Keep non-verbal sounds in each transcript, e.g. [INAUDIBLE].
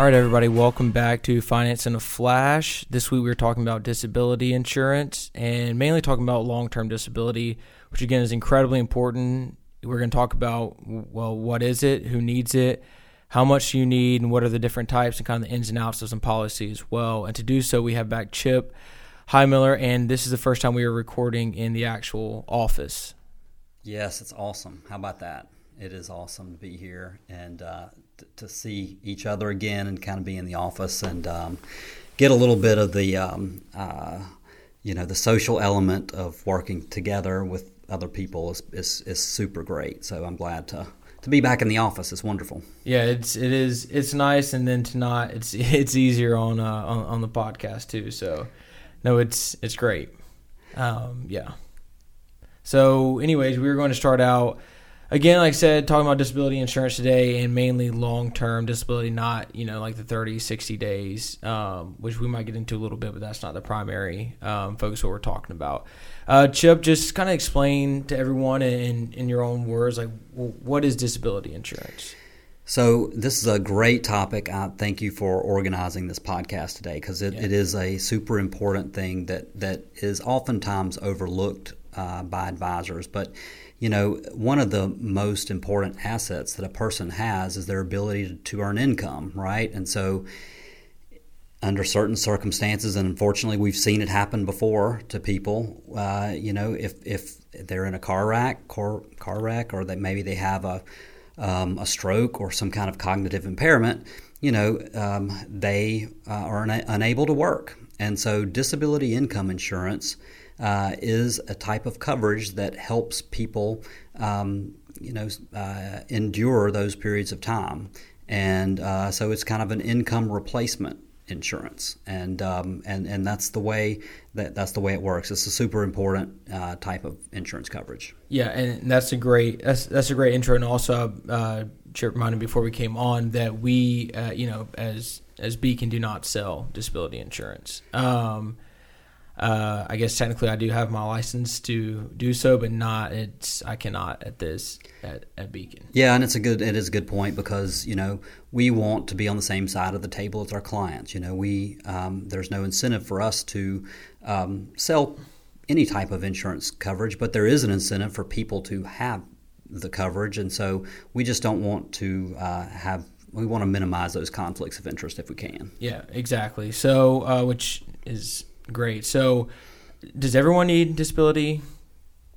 All right, everybody, welcome back to Finance in a Flash. This week we are talking about disability insurance and mainly talking about long term disability, which again is incredibly important. We're going to talk about, well, what is it, who needs it, how much you need, and what are the different types and kind of the ins and outs of some policies well. And to do so, we have back Chip Highmiller, and this is the first time we are recording in the actual office. Yes, it's awesome. How about that? It is awesome to be here and uh, to see each other again and kind of be in the office and um, get a little bit of the um, uh, you know the social element of working together with other people is, is, is super great. So I'm glad to to be back in the office. It's wonderful. Yeah, it's it is it's nice, and then to not it's [LAUGHS] it's easier on uh, on, on the podcast too. So no, it's it's great. Um, yeah. So, anyways, we were going to start out again, like I said, talking about disability insurance today and mainly long term disability, not, you know, like the 30, 60 days, um, which we might get into a little bit, but that's not the primary um, focus what we're talking about. Uh, Chip, just kind of explain to everyone in, in your own words, like, what is disability insurance? So this is a great topic. I thank you for organizing this podcast today because it, yeah. it is a super important thing that that is oftentimes overlooked uh, by advisors. But you know, one of the most important assets that a person has is their ability to, earn income, right? And so, under certain circumstances, and unfortunately, we've seen it happen before to people. Uh, you know, if if they're in a car wreck, car, car wreck, or that maybe they have a um, a stroke or some kind of cognitive impairment, you know, um, they uh, are una- unable to work, and so disability income insurance uh, is a type of coverage that helps people, um, you know, uh, endure those periods of time. And uh, so it's kind of an income replacement insurance, and um, and and that's the way that that's the way it works. It's a super important uh, type of insurance coverage. Yeah, and that's a great that's that's a great intro, and also. Uh, Chip reminded before we came on that we, uh, you know, as as Beacon do not sell disability insurance. Um, uh, I guess technically I do have my license to do so, but not it's I cannot at this at, at Beacon. Yeah, and it's a good it is a good point because you know we want to be on the same side of the table as our clients. You know, we um, there's no incentive for us to um, sell any type of insurance coverage, but there is an incentive for people to have the coverage, and so we just don't want to uh, have we want to minimize those conflicts of interest if we can. Yeah, exactly. So, uh, which is Great. So, does everyone need disability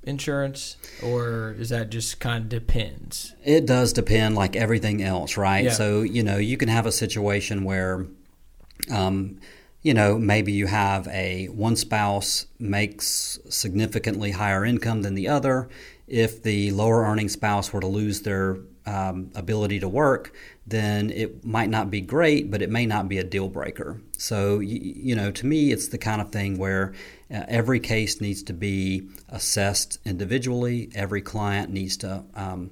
insurance, or is that just kind of depends? It does depend, like everything else, right? Yeah. So, you know, you can have a situation where, um, you know, maybe you have a one spouse makes significantly higher income than the other. If the lower earning spouse were to lose their um, ability to work, then it might not be great, but it may not be a deal breaker. So, you, you know, to me, it's the kind of thing where uh, every case needs to be assessed individually. Every client needs to um,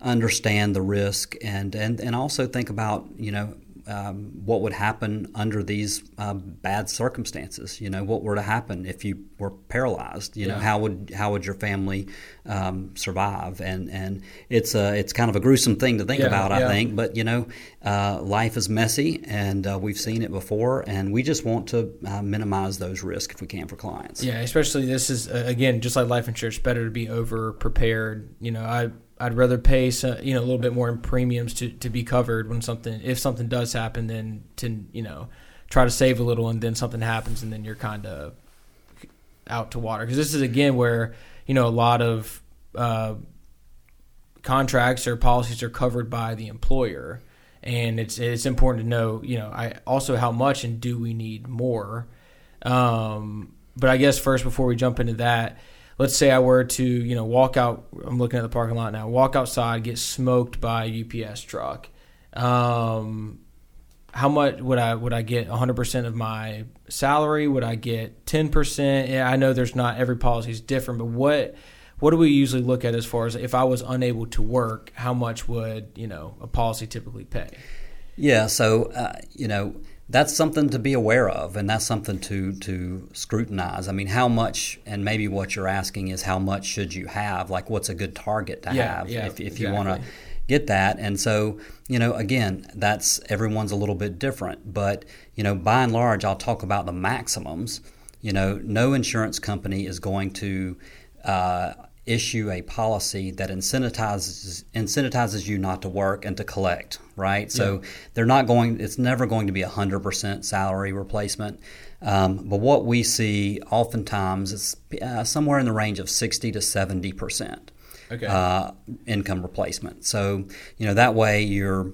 understand the risk and, and, and also think about, you know, um, what would happen under these uh, bad circumstances. You know, what were to happen if you were paralyzed? You yeah. know, how would how would your family um, survive? And and it's a it's kind of a gruesome thing to think yeah, about, yeah. I think. But you know, uh, life is messy, and uh, we've seen it before, and we just want to uh, minimize those risks if we can for clients. Yeah, especially this is uh, again just like life insurance, better to be over prepared. You know, I I'd rather pay some, you know a little bit more in premiums to, to be covered when something if something does happen than to you know try to save a little and then something happens and then you're kind of out to water. Because this is again where you know a lot of uh, contracts or policies are covered by the employer. And it's it's important to know you know I also how much and do we need more? Um, but I guess first before we jump into that let's say I were to, you know, walk out. I'm looking at the parking lot now. Walk outside, get smoked by a UPS truck. Um, how much would I would I get 100% of my salary? Would I get 10%? Yeah, I know there's not every policy is different, but what what do we usually look at as far as if I was unable to work, how much would you know a policy typically pay? Yeah, so uh, you know that's something to be aware of, and that's something to to scrutinize. I mean, how much, and maybe what you're asking is how much should you have? Like, what's a good target to yeah, have yeah, if, if exactly. you want to get that? And so, you know, again, that's everyone's a little bit different, but you know, by and large, I'll talk about the maximums. You know, no insurance company is going to uh, issue a policy that incentivizes incentivizes you not to work and to collect, right? So Yeah. they're not going. It's never going to be a hundred percent salary replacement. Um, but what we see oftentimes is uh, somewhere in the range of sixty to seventy percent Okay. uh, income replacement. So you know that way you're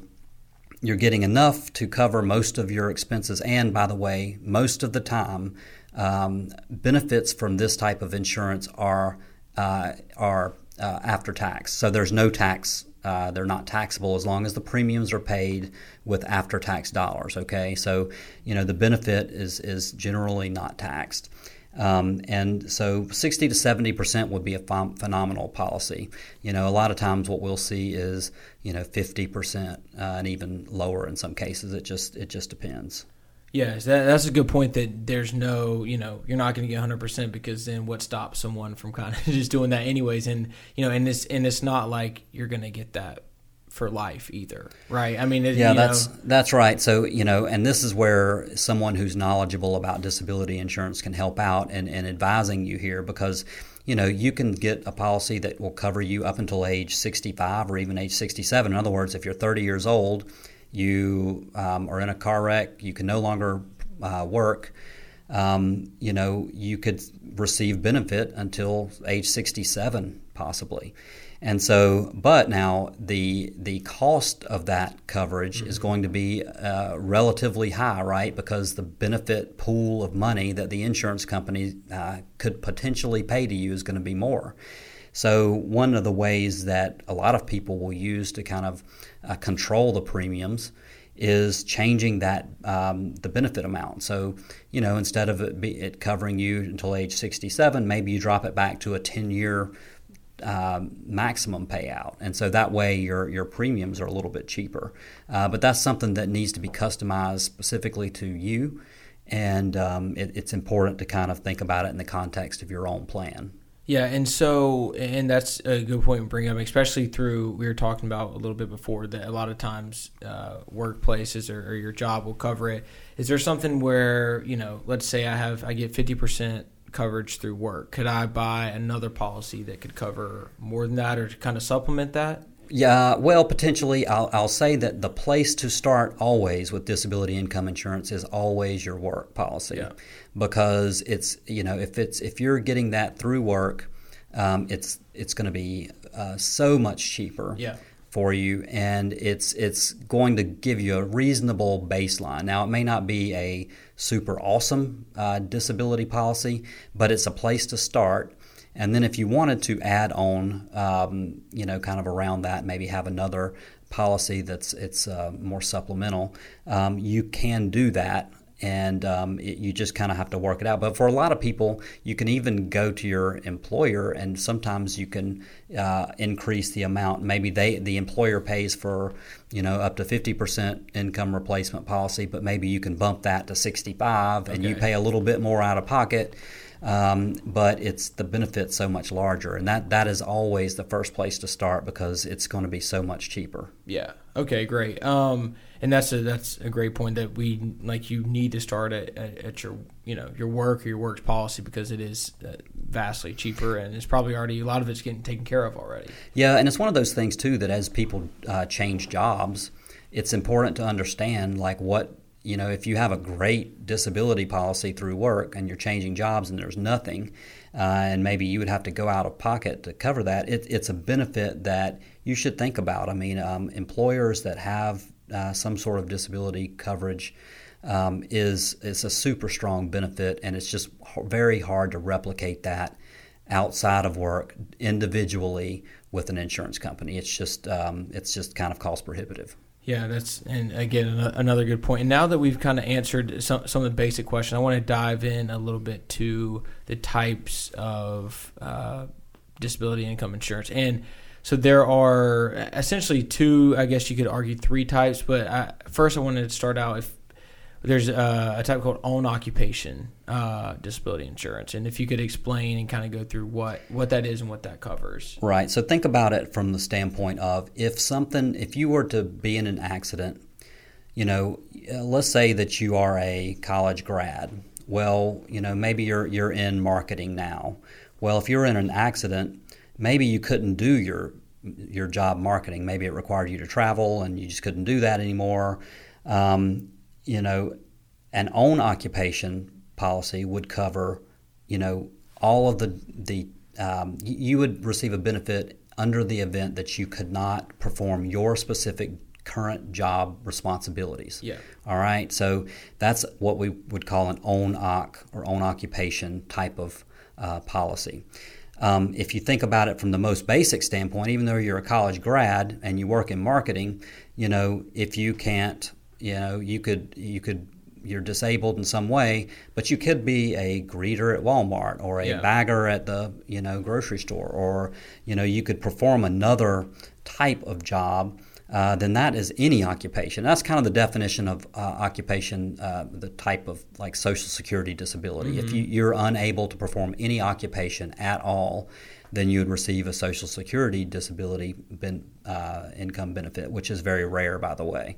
you're getting enough to cover most of your expenses. And by the way, most of the time, um, benefits from this type of insurance are uh, are uh, after tax. So there's no tax. Uh, they're not taxable as long as the premiums are paid with after tax dollars. Okay, so you know the benefit is is generally not taxed. Um, and so 60 to 70 percent would be a ph- phenomenal policy. You know, a lot of times what we'll see is you know 50 percent uh, and even lower in some cases. It just it just depends. Yes, that, that's a good point. That there's no, you know, you're not going to get 100 percent because then what stops someone from kind of [LAUGHS] just doing that anyways? And you know, and it's and it's not like you're going to get that for life either, right? I mean, it, Yeah, you know, that's that's right. So you know, and this is where someone who's knowledgeable about disability insurance can help out and, and advising you here because you know you can get a policy that will cover you up until age 65 or even age 67. In other words, if you're 30 years old, you um, are in a car wreck, you can no longer uh, work. Um, you know, you could receive benefit until age 67, possibly. And so, but now the the cost of that coverage is going to be uh, relatively high, right? Because the benefit pool of money that the insurance company uh, could potentially pay to you is going to be more. So, one of the ways that a lot of people will use to kind of uh, control the premiums is changing that um, the benefit amount. So, you know, instead of it, be, it covering you until age 67, maybe you drop it back to a 10 year um, maximum payout, and so that way your your premiums are a little bit cheaper. Uh, but that's something that needs to be customized specifically to you, and um, it, it's important to kind of think about it in the context of your own plan. Yeah, and so and that's a good point to bring up, especially through we were talking about a little bit before that a lot of times uh, workplaces or, or your job will cover it. Is there something where you know, let's say I have I get fifty percent coverage through work, could I buy another policy that could cover more than that, or to kind of supplement that? Yeah, well, potentially, I'll, I'll say that the place to start always with disability income insurance is always your work policy, Yeah. because it's you know if it's if you're getting that through work, um, it's it's going to be uh, so much cheaper Yeah. for you, and it's it's going to give you a reasonable baseline. Now, it may not be a super awesome uh, disability policy, but it's a place to start. And then if you wanted to add on, um, you know, kind of around that, maybe have another policy that's it's uh, more supplemental, um, you can do that. And um, it, you just kind of have to work it out. But for a lot of people, you can even go to your employer, and sometimes you can uh, increase the amount. Maybe they the employer pays for you know up to fifty percent income replacement policy, but maybe you can bump that to sixty five, and you pay a little bit more out of pocket um, but it's the benefit so much larger, and that that is always the first place to start because it's going to be so much cheaper. Yeah. Okay. Great. Um, and that's a that's a great point that we like. You need to start at, at, at your you know your work or your work's policy because it is uh, vastly cheaper and it's probably already a lot of it's getting taken care of already. Yeah, and it's one of those things too that as people uh, change jobs, it's important to understand like what you know if you have a great disability policy through work and you're changing jobs and there's nothing, uh, and maybe you would have to go out of pocket to cover that. It, it's a benefit that you should think about. I mean, um, employers that have uh, some sort of disability coverage. Um, is is a super strong benefit, and it's just very hard to replicate that outside of work individually with an insurance company. It's just um, it's just kind of cost prohibitive. Yeah, that's and again another good point. And now that we've kind of answered some some of the basic questions, I want to dive in a little bit to the types of uh, disability income insurance. And so there are essentially two, I guess you could argue three types. But I, first, I wanted to start out if there's a, a type called own occupation uh, disability insurance, and if you could explain and kind of go through what what that is and what that covers. Right. So think about it from the standpoint of if something, if you were to be in an accident, you know, let's say that you are a college grad. Well, you know, maybe you're you're in marketing now. Well, if you're in an accident, maybe you couldn't do your your job marketing. Maybe it required you to travel, and you just couldn't do that anymore. Um, you know, an own occupation policy would cover, you know, all of the the um, you would receive a benefit under the event that you could not perform your specific current job responsibilities. Yeah. All right. So that's what we would call an own oc or own occupation type of uh, policy. Um, if you think about it from the most basic standpoint, even though you're a college grad and you work in marketing, you know, if you can't you know, you could you could you're disabled in some way, but you could be a greeter at Walmart or a yeah. bagger at the you know grocery store, or you know you could perform another type of job. Uh, then that is any occupation. That's kind of the definition of uh, occupation, uh, the type of like Social Security disability. Mm-hmm. If you, you're unable to perform any occupation at all, then you would receive a Social Security disability ben, uh, income benefit, which is very rare, by the way.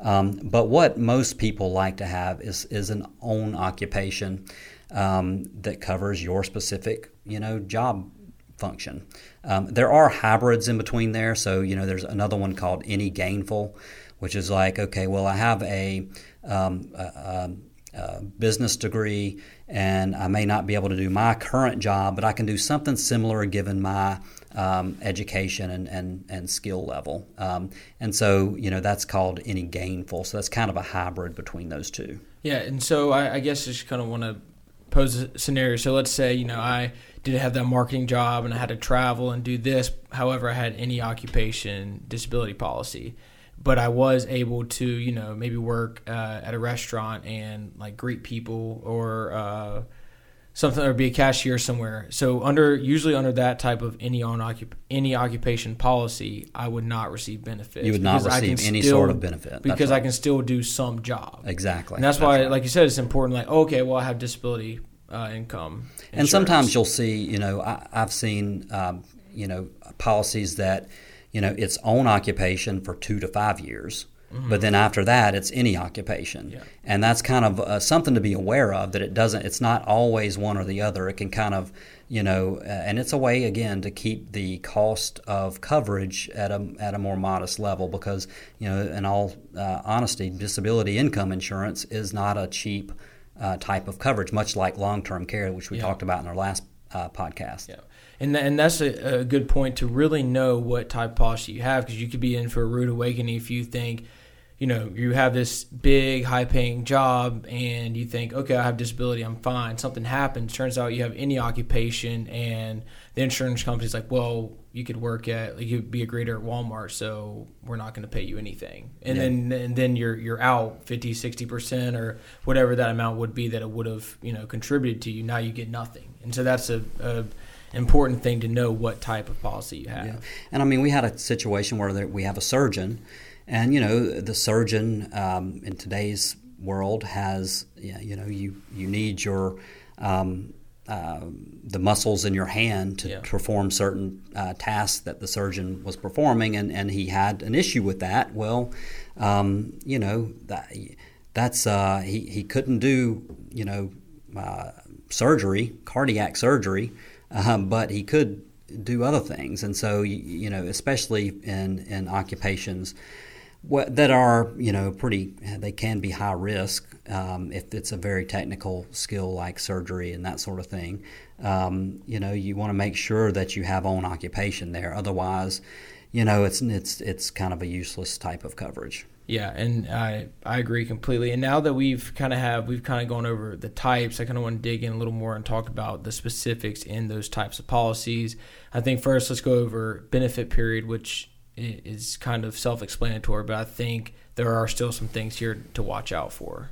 Um, but what most people like to have is, is an own occupation um, that covers your specific, you know, job function. Um, there are hybrids in between there. So, you know, there's another one called any gainful, which is like, okay, well, I have a, um, a, a business degree and I may not be able to do my current job, but I can do something similar given my um, education and, and, and skill level. Um, and so, you know, that's called any gainful. So that's kind of a hybrid between those two. Yeah. And so I, I guess I just kind of want to pose a scenario. So let's say, you know, I did have that marketing job and I had to travel and do this. However, I had any occupation disability policy. But I was able to, you know, maybe work uh, at a restaurant and like greet people or, uh, something or be a cashier somewhere. So under usually under that type of any on occup- any occupation policy, I would not receive benefits. You would not receive any still, sort of benefit because right. I can still do some job. Exactly, and that's, that's why, right. like you said, it's important. Like okay, well, I have disability uh, income, insurance. and sometimes you'll see, you know, I, have seen, um, you know, policies that, you know, its own occupation for two to five years Mm-hmm. But then after that, it's any occupation, yeah. and that's kind of uh, something to be aware of. That it doesn't. It's not always one or the other. It can kind of, you know, uh, and it's a way again to keep the cost of coverage at a at a more modest level because you know, in all uh, honesty, disability income insurance is not a cheap uh, type of coverage, much like long term care, which we yeah. talked about in our last uh, podcast. Yeah. And, th- and that's a, a, good point to really know what type of policy you have because you could be in for a rude awakening if you think you know, you have this big, high paying job and you think, okay, I have disability, I'm fine. Something happens. Turns out you have any occupation, and the insurance company's like, well, you could work at, like, you'd be a greeter at Walmart, so we're not going to pay you anything. And yeah. then and then you're you're out 50, 60% or whatever that amount would be that it would have, you know, contributed to you. Now you get nothing. And so that's a, a important thing to know what type of policy you have. Yeah. And I mean, we had a situation where we have a surgeon and you know, the surgeon um, in today's world has you know you you need your um, uh, the muscles in your hand to yeah. perform certain uh, tasks that the surgeon was performing, and, and he had an issue with that. Well, um, you know that that's uh, he he couldn't do you know uh, surgery, cardiac surgery, um, but he could do other things, and so you, you know especially in in occupations that are you know pretty they can be high risk um, if it's a very technical skill like surgery and that sort of thing. Um, you know you want to make sure that you have own occupation there. Otherwise you know it's it's it's kind of a useless type of coverage. Yeah and i i agree completely. And now that we've kind of have we've kind of gone over the types i kind of want to dig in a little more and talk about the specifics in those types of policies. I think first let's go over benefit period which is kind of self-explanatory, but I think there are still some things here to watch out for.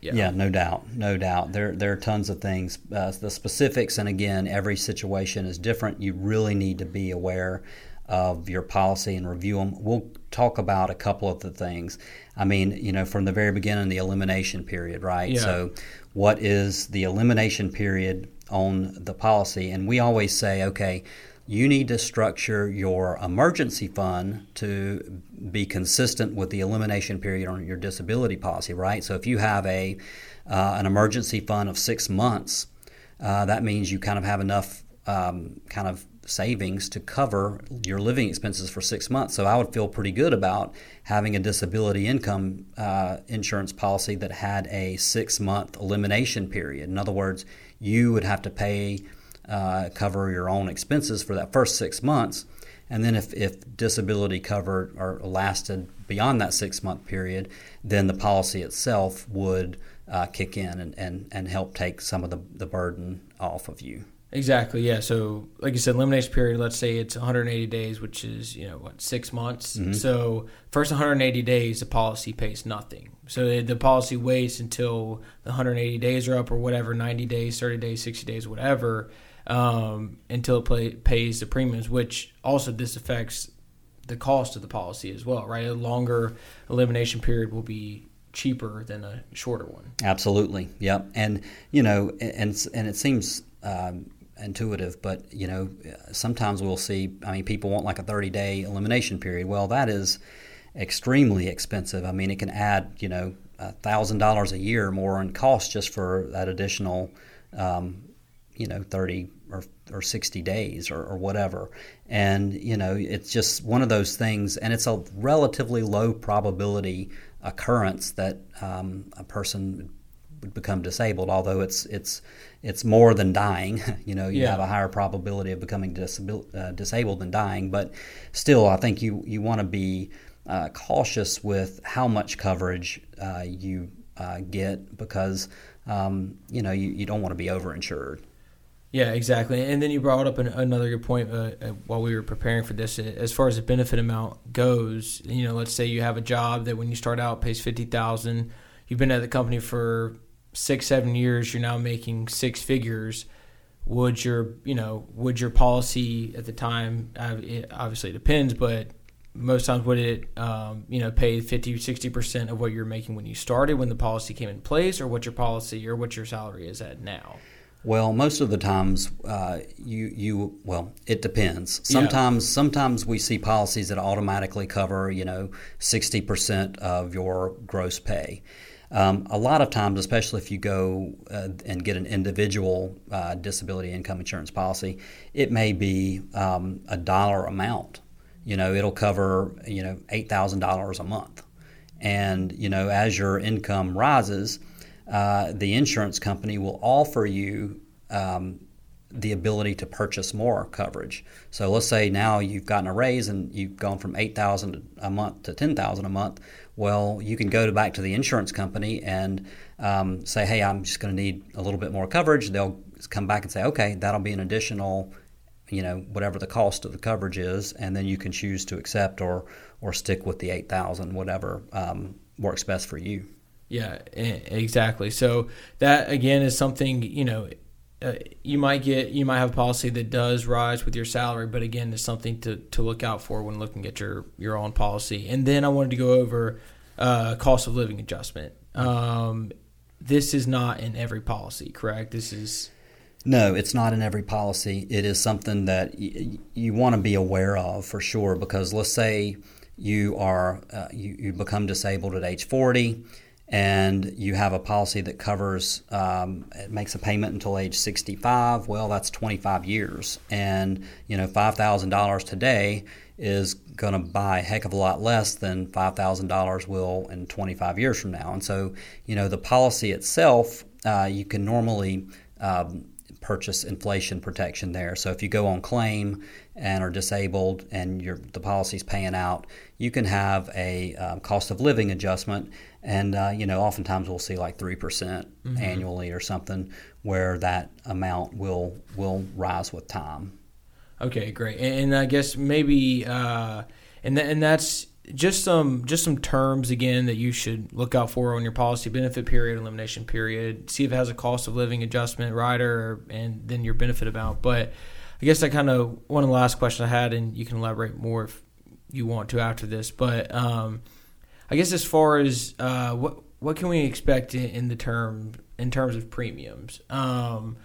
Yeah. yeah, no doubt, no doubt. There, there are tons of things. Uh, the specifics, and again, every situation is different. You really need to be aware of your policy and review them. We'll talk about a couple of the things. I mean, you know, from the very beginning, the elimination period, right? Yeah. So, what is the elimination period on the policy? And we always say, okay, you need to structure your emergency fund to be consistent with the elimination period on your disability policy, right? So if you have a uh, an emergency fund of six months, uh, that means you kind of have enough um, kind of savings to cover your living expenses for six months. So I would feel pretty good about having a disability income uh, insurance policy that had a six month elimination period. In other words, you would have to pay uh, cover your own expenses for that first six months. And then if, if disability cover or lasted beyond that six month period, then the policy itself would uh, kick in and, and, and help take some of the, the burden off of you. Exactly. Yeah. So, like you said, elimination period. Let's say it's 180 days, which is you know what six months. Mm-hmm. So, first 180 days, the policy pays nothing. So the policy waits until the 180 days are up, or whatever, 90 days, 30 days, 60 days, whatever, um, until it pays the premiums, which also this affects the cost of the policy as well, right? A longer elimination period will be cheaper than a shorter one. Absolutely. Yep. And you know, and and it seems um, intuitive, but you know, sometimes we'll see. I mean, people want like a 30 day elimination period. Well, that is extremely expensive. I mean, it can add you know a thousand dollars a year more in cost just for that additional um, you know 30 or, or 60 days or, or, whatever. And you know it's just one of those things and it's a relatively low probability occurrence that um, a person would become disabled although it's it's it's more than dying. [LAUGHS] You know you yeah. have a higher probability of becoming disabil- uh, disabled than dying but still I think you you want to be uh, cautious with how much coverage uh, you uh, get because um, you know you, you don't want to be overinsured yeah, exactly. And then you brought up an, another good point uh, uh, while we were preparing for this. As far as the benefit amount goes, you know, let's say you have a job that when you start out pays fifty thousand. You've been at the company for six, seven years. You're now making six figures. Would your, you know, would your policy at the time? Uh, it obviously depends, but most times would it, um, you know, pay 50, 60 percent of what you're making when you started, when the policy came in place, or what your policy or what your salary is at now? Well, most of the times, uh, you you well, it depends. Sometimes yeah. sometimes we see policies that automatically cover you know sixty percent of your gross pay. Um, a lot of times, especially if you go uh, and get an individual uh, disability income insurance policy, it may be um, a dollar amount. You know, it'll cover you know eight thousand dollars a month, and you know as your income rises uh, the insurance company will offer you um, the ability to purchase more coverage. So let's say now you've gotten a raise and you've gone from eight thousand a month to ten thousand a month. Well, you can go to back to the insurance company and um, say, "Hey, I'm just going to need a little bit more coverage." They'll come back and say, "Okay, that'll be an additional." You know whatever the cost of the coverage is, and then you can choose to accept or or stick with the eight thousand, whatever um, works best for you. Yeah, exactly. So that again is something you know. Uh, you might get you might have a policy that does rise with your salary, but again, it's something to, to look out for when looking at your your own policy. And then I wanted to go over uh, cost of living adjustment. Um, this is not in every policy, correct? This is no, it's not in every policy. It is something that y- you want to be aware of for sure. Because let's say you are uh, you, you become disabled at age forty and you have a policy that covers um, it makes a payment until age 65 well that's 25 years. And you know $5000 today is going to buy a heck of a lot less than $5000 will in 25 years from now. And so you know the policy itself uh, you can normally um, purchase inflation protection there. So if you go on claim and are disabled and your the policy's paying out, you can have a um, cost of living adjustment, and uh, you know oftentimes we'll see like three percent mm-hmm. annually or something, where that amount will will rise with time. Okay, great. And, and I guess maybe, uh, and th- and that's just some just some terms again that you should look out for on your policy benefit period, elimination period. See if it has a cost of living adjustment rider, and then your benefit amount. But I guess that kind of one of the last questions I had, and you can elaborate more if you want to after this. But um, I guess as far as uh, what what can we expect in, in the term in terms of premiums? Um,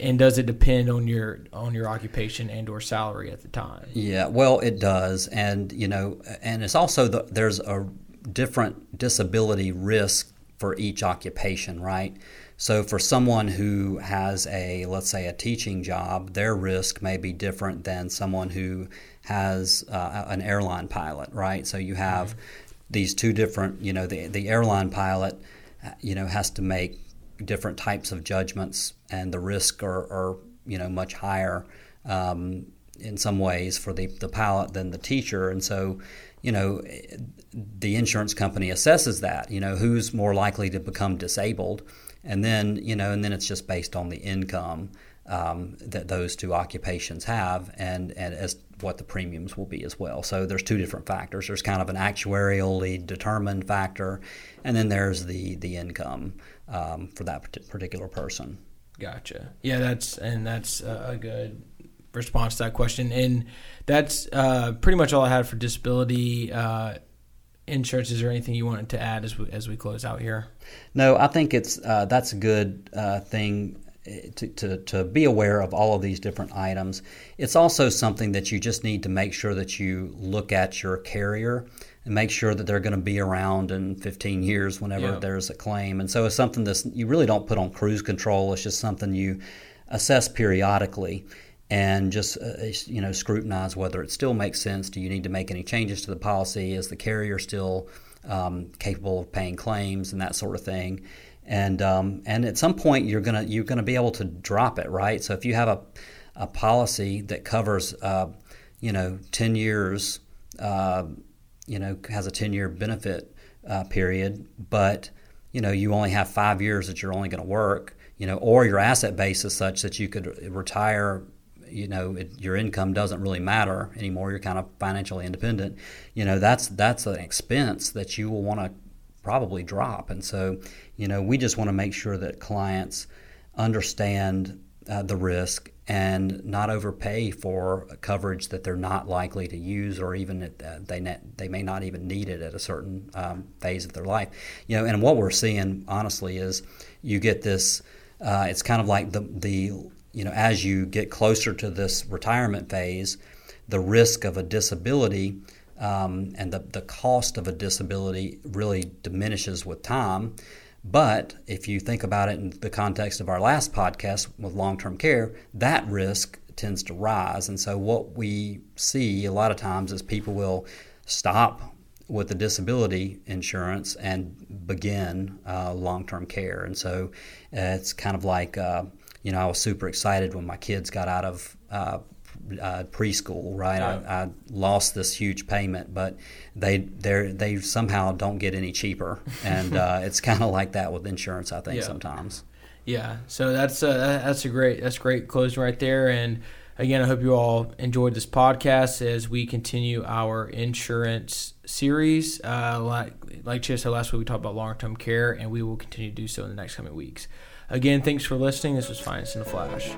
and does it depend on your on your occupation and or salary at the time? Yeah well it does. And you know and it's also the, there's a different disability risk for each occupation right? So for someone who has a let's say a teaching job their risk may be different than someone who has uh, an airline pilot right? So you have mm-hmm. these two different you know the the airline pilot you know has to make different types of judgments, and the risk are, are you know much higher um, in some ways for the the pilot than the teacher, and so you know the insurance company assesses that you know who's more likely to become disabled, and then you know and then it's just based on the income. Um, that those two occupations have, and, and as what the premiums will be as well. So there's two different factors. There's kind of an actuarially determined factor, and then there's the the income um, for that particular person. Gotcha. Yeah, that's and that's a good response to that question, and that's uh, pretty much all I had for disability. Uh, insurance is there anything you wanted to add as we, as we close out here no i think it's uh, that's a good uh, thing to, to, to be aware of all of these different items it's also something that you just need to make sure that you look at your carrier and make sure that they're going to be around in 15 years whenever yeah. there's a claim. And so it's something that you really don't put on cruise control. It's just something you assess periodically and just uh, you know scrutinize whether it still makes sense. Do you need to make any changes to the policy? Is the carrier still um, capable of paying claims and that sort of thing? And um, and at some point you're gonna you're gonna be able to drop it, right? So if you have a a policy that covers uh, you know 10 years uh, you know, has a 10 year benefit uh, period, but, you know, you only have five years that you're only going to work, you know, or your asset base is such that you could retire, you know, it, your income doesn't really matter anymore. You're kind of financially independent. You know, that's, that's an expense that you will want to probably drop. And so, you know, we just want to make sure that clients understand uh, the risk and not overpay for coverage that they're not likely to use or even uh, they net, they may not even need it at a certain um, phase of their life. You know, and what we're seeing honestly is you get this. Uh, it's kind of like the the you know as you get closer to this retirement phase, the risk of a disability um, and the the cost of a disability really diminishes with time. But if you think about it in the context of our last podcast with long term care, that risk tends to rise. And so, what we see a lot of times is people will stop with the disability insurance and begin uh, long term care. And so, uh, it's kind of like, uh, you know, I was super excited when my kids got out of uh, preschool, right? Yeah. I, I, lost this huge payment, but they they they somehow don't get any cheaper, [LAUGHS] and uh, it's kind of like that with insurance. I think yeah. sometimes. Yeah, so that's uh, that's a great that's great closing right there, and again, I hope you all enjoyed this podcast as we continue our insurance series. Uh, like like Chip said last week, we talked about long term care, and we will continue to do so in the next coming weeks. Again, thanks for listening. This was Finance in a Flash.